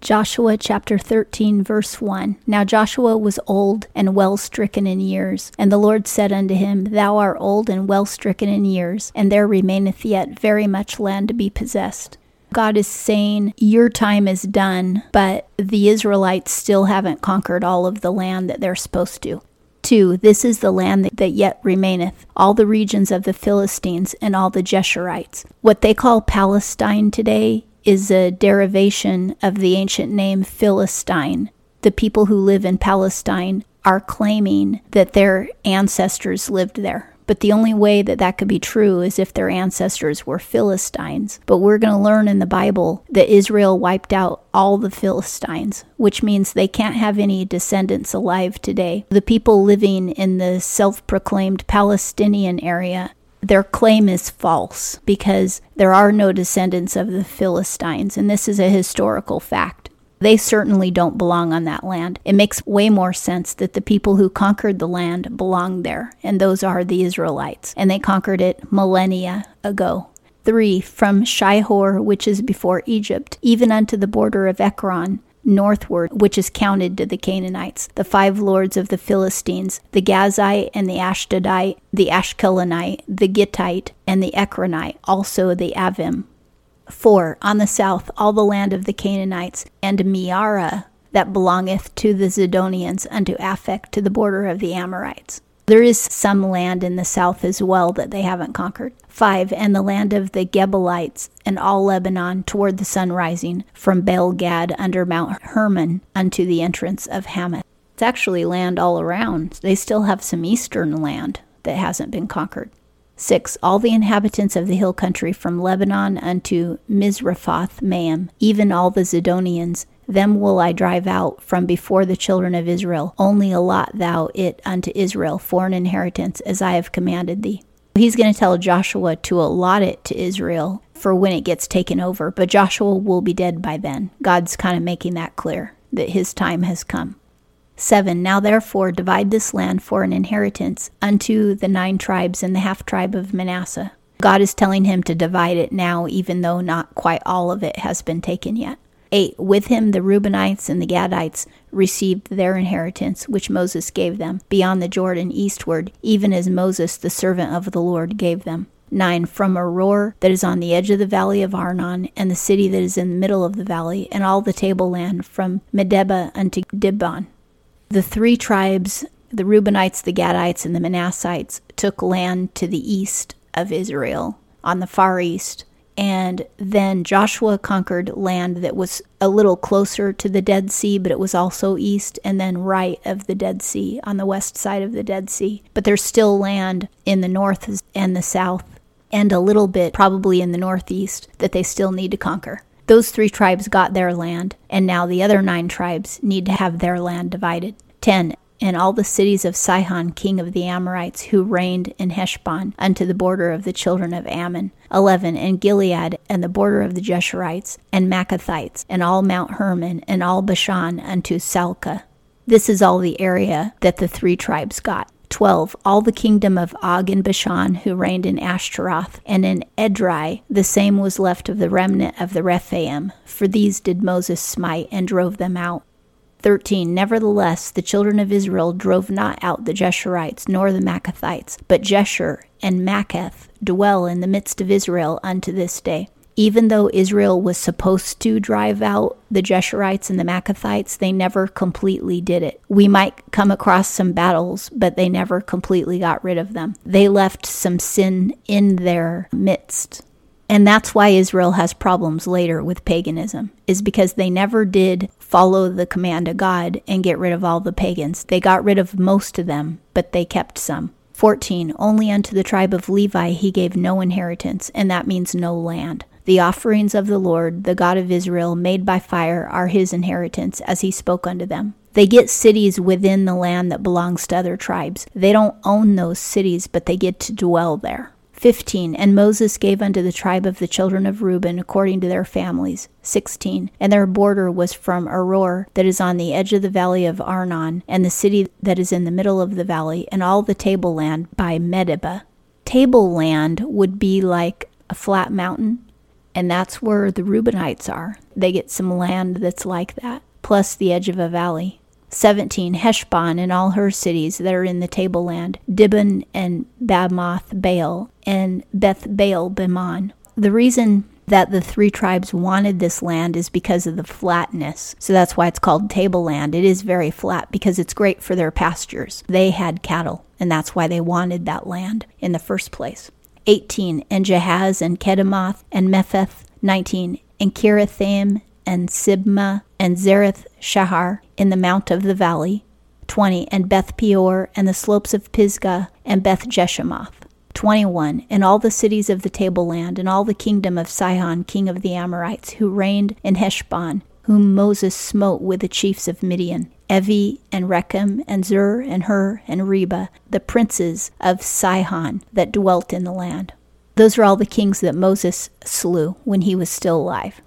Joshua chapter 13, verse 1. Now Joshua was old and well stricken in years. And the Lord said unto him, Thou art old and well stricken in years, and there remaineth yet very much land to be possessed. God is saying, Your time is done, but the Israelites still haven't conquered all of the land that they're supposed to. 2. This is the land that yet remaineth, all the regions of the Philistines and all the Jeshurites. What they call Palestine today is a derivation of the ancient name Philistine. The people who live in Palestine are claiming that their ancestors lived there. But the only way that that could be true is if their ancestors were Philistines. But we're going to learn in the Bible that Israel wiped out all the Philistines, which means they can't have any descendants alive today. The people living in the self proclaimed Palestinian area their claim is false because there are no descendants of the Philistines, and this is a historical fact. They certainly don't belong on that land. It makes way more sense that the people who conquered the land belonged there, and those are the Israelites, and they conquered it millennia ago. 3. From Shihor, which is before Egypt, even unto the border of Ekron, northward, which is counted to the Canaanites, the five lords of the Philistines, the Gazite and the Ashdodite, the Ashkelonite, the Gittite, and the Ekronite, also the Avvim. 4. On the south, all the land of the Canaanites, and Mearah, that belongeth to the Zidonians, unto Aphek, to the border of the Amorites. There is some land in the south as well that they haven't conquered. 5. And the land of the Gebalites and all Lebanon toward the sun rising, from Baal Gad under Mount Hermon unto the entrance of Hamath. It's actually land all around. They still have some eastern land that hasn't been conquered. 6. All the inhabitants of the hill country from Lebanon unto Misrephoth Maim, even all the Zidonians, them will I drive out from before the children of Israel. Only allot thou it unto Israel for an inheritance, as I have commanded thee. He's going to tell Joshua to allot it to Israel for when it gets taken over, but Joshua will be dead by then. God's kind of making that clear that his time has come. 7. Now therefore divide this land for an inheritance unto the nine tribes and the half tribe of Manasseh. God is telling him to divide it now, even though not quite all of it has been taken yet. 8. With him the Reubenites and the Gadites received their inheritance, which Moses gave them, beyond the Jordan eastward, even as Moses the servant of the Lord gave them. 9. From Aroer that is on the edge of the valley of Arnon, and the city that is in the middle of the valley, and all the tableland from Medeba unto Dibon. The three tribes, the Reubenites, the Gadites, and the Manassites, took land to the east of Israel, on the far east, and then Joshua conquered land that was a little closer to the Dead Sea, but it was also east and then right of the Dead Sea on the west side of the Dead Sea. But there's still land in the north and the south, and a little bit probably in the northeast that they still need to conquer. Those three tribes got their land, and now the other nine tribes need to have their land divided. 10 and all the cities of Sihon, king of the Amorites, who reigned in Heshbon, unto the border of the children of Ammon. 11. And Gilead, and the border of the Jeshurites, and Maacathites, and all Mount Hermon, and all Bashan, unto Salcah. This is all the area that the three tribes got. 12. All the kingdom of Og and Bashan, who reigned in Ashtaroth, and in Edrei, the same was left of the remnant of the Rephaim. For these did Moses smite, and drove them out. 13 Nevertheless, the children of Israel drove not out the Jeshurites nor the Maacathites, but Jeshur and Maacath dwell in the midst of Israel unto this day. Even though Israel was supposed to drive out the Jeshurites and the Maacathites, they never completely did it. We might come across some battles, but they never completely got rid of them. They left some sin in their midst. And that's why Israel has problems later with paganism, is because they never did follow the command of God and get rid of all the pagans. They got rid of most of them, but they kept some. 14. Only unto the tribe of Levi he gave no inheritance, and that means no land. The offerings of the Lord, the God of Israel, made by fire, are his inheritance, as he spoke unto them. They get cities within the land that belongs to other tribes. They don't own those cities, but they get to dwell there. 15. And Moses gave unto the tribe of the children of Reuben according to their families. 16. And their border was from Aroer, that is on the edge of the valley of Arnon, and the city that is in the middle of the valley, and all the tableland by Medeba. Tableland would be like a flat mountain. And that's where the Reubenites are. They get some land that's like that, plus the edge of a valley. 17. Heshbon and all her cities that are in the tableland, Dibon and Bamoth Baal, and Beth Baal Meon. The reason that the three tribes wanted this land is because of the flatness. So that's why it's called tableland. It is very flat because it's great for their pastures. They had cattle, and that's why they wanted that land in the first place. 18. And Jahaz and Kedemoth and Mephaath. 19. And Kiriathaim and Sibmah and Zereth Shahar in the mount of the valley. 20. And Beth Peor and the slopes of Pisgah and Beth Jeshimoth. 21. And all the cities of the tableland, and all the kingdom of Sihon, king of the Amorites, who reigned in Heshbon, whom Moses smote with the chiefs of Midian, Evi and Rekem and Zur and Hur and Reba, the princes of Sihon that dwelt in the land. Those are all the kings that Moses slew when he was still alive.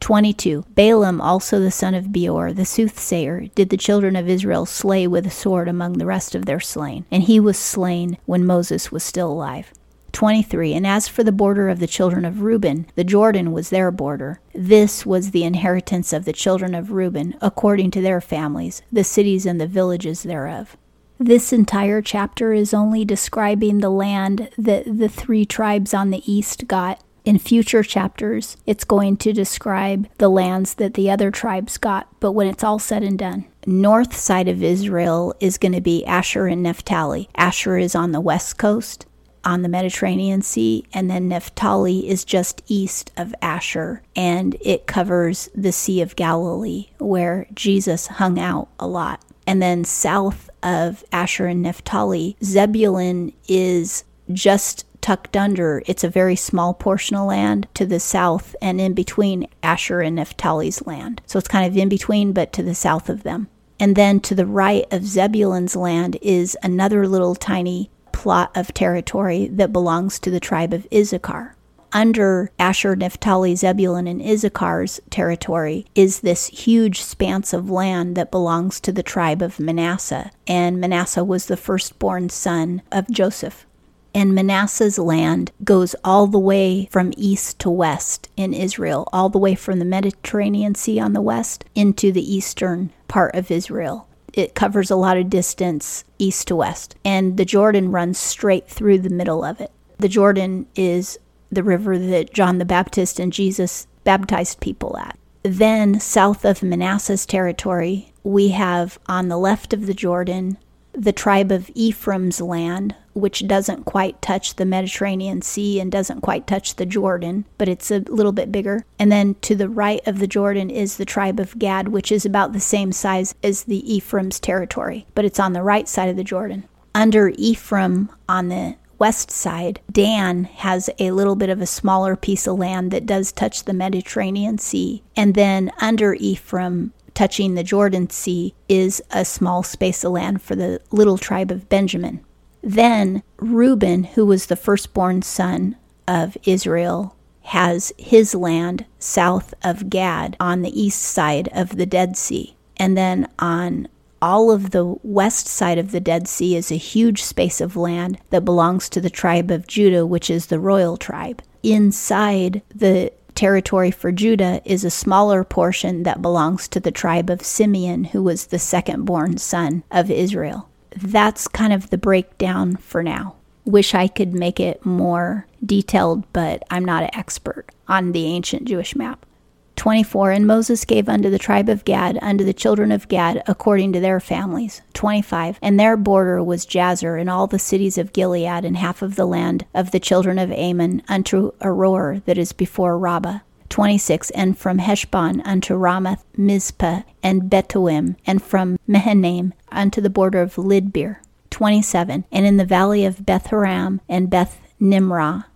22. Balaam, also the son of Beor, the soothsayer, did the children of Israel slay with a sword among the rest of their slain, and he was slain when Moses was still alive. 23. And as for the border of the children of Reuben, the Jordan was their border. This was the inheritance of the children of Reuben, according to their families, the cities and the villages thereof. This entire chapter is only describing the land that the three tribes on the east got in future chapters, it's going to describe the lands that the other tribes got, but when it's all said and done. North side of Israel is going to be Asher and Naphtali. Asher is on the west coast, on the Mediterranean Sea, and then Naphtali is just east of Asher, and it covers the Sea of Galilee, where Jesus hung out a lot. And then south of Asher and Naphtali, Zebulun is just tucked under, it's a very small portion of land to the south and in between Asher and Naphtali's land. So it's kind of in between, but to the south of them. And then to the right of Zebulun's land is another little tiny plot of territory that belongs to the tribe of Issachar. Under Asher, Naphtali, Zebulun, and Issachar's territory is this huge span of land that belongs to the tribe of Manasseh. And Manasseh was the firstborn son of Joseph and Manasseh's land goes all the way from east to west in Israel, all the way from the Mediterranean Sea on the west into the eastern part of Israel. It covers a lot of distance east to west, and the Jordan runs straight through the middle of it. The Jordan is the river that John the Baptist and Jesus baptized people at. Then, south of Manasseh's territory, we have on the left of the Jordan the tribe of Ephraim's land, which doesn't quite touch the Mediterranean Sea and doesn't quite touch the Jordan, but it's a little bit bigger. And then to the right of the Jordan is the tribe of Gad, which is about the same size as the Ephraim's territory, but it's on the right side of the Jordan. Under Ephraim on the west side, Dan has a little bit of a smaller piece of land that does touch the Mediterranean Sea. And then under Ephraim, touching the Jordan Sea is a small space of land for the little tribe of Benjamin. Then Reuben, who was the firstborn son of Israel, has his land south of Gad on the east side of the Dead Sea. And then on all of the west side of the Dead Sea is a huge space of land that belongs to the tribe of Judah, which is the royal tribe. Inside the territory for Judah is a smaller portion that belongs to the tribe of Simeon, who was the second born son of Israel. That's kind of the breakdown for now. Wish I could make it more detailed, but I'm not an expert on the ancient Jewish map. 24 And Moses gave unto the tribe of Gad, unto the children of Gad, according to their families. 25 And their border was Jazer, and all the cities of Gilead, and half of the land of the children of Ammon, unto Aroer that is before Rabbah. 26 And from Heshbon unto Ramath Mizpeh and Betonim, and from Mahanaim unto the border of Lidbir. 27 And in the valley of Beth Haram and Beth Nimrah,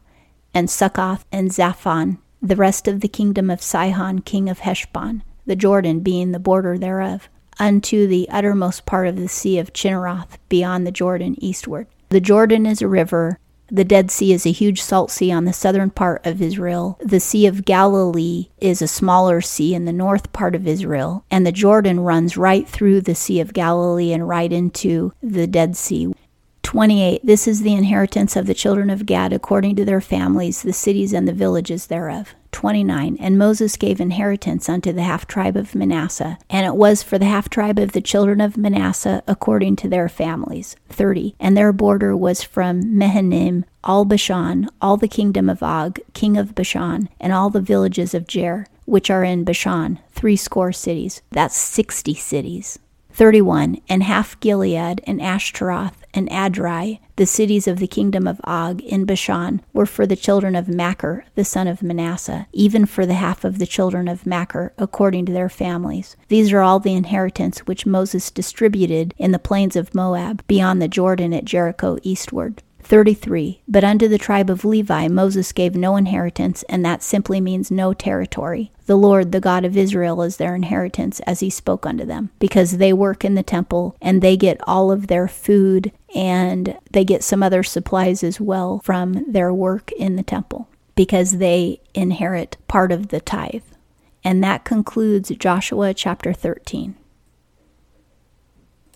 and Succoth and Zaphon, the rest of the kingdom of Sihon, king of Heshbon, the Jordan being the border thereof, unto the uttermost part of the sea of Chinnereth, beyond the Jordan eastward. The Jordan is a river. The Dead Sea is a huge salt sea on the southern part of Israel. The Sea of Galilee is a smaller sea in the north part of Israel. And the Jordan runs right through the Sea of Galilee and right into the Dead Sea. 28 This is the inheritance of the children of Gad according to their families, the cities and the villages thereof. 29 And Moses gave inheritance unto the half tribe of Manasseh, and it was for the half tribe of the children of Manasseh according to their families. 30 And their border was from Mahanaim, all Bashan, all the kingdom of Og, king of Bashan, and all the villages of Jair, which are in Bashan, threescore cities. That's sixty cities. 31. And half Gilead, and Ashtaroth, and Edrei, the cities of the kingdom of Og in Bashan, were for the children of Machir, the son of Manasseh, even for the half of the children of Machir, according to their families. These are all the inheritance which Moses distributed in the plains of Moab, beyond the Jordan at Jericho eastward. 33. But unto the tribe of Levi Moses gave no inheritance, and that simply means no territory. The Lord, the God of Israel, is their inheritance, as he spoke unto them, because they work in the temple and they get all of their food and they get some other supplies as well from their work in the temple, because they inherit part of the tithe. And that concludes Joshua chapter 13.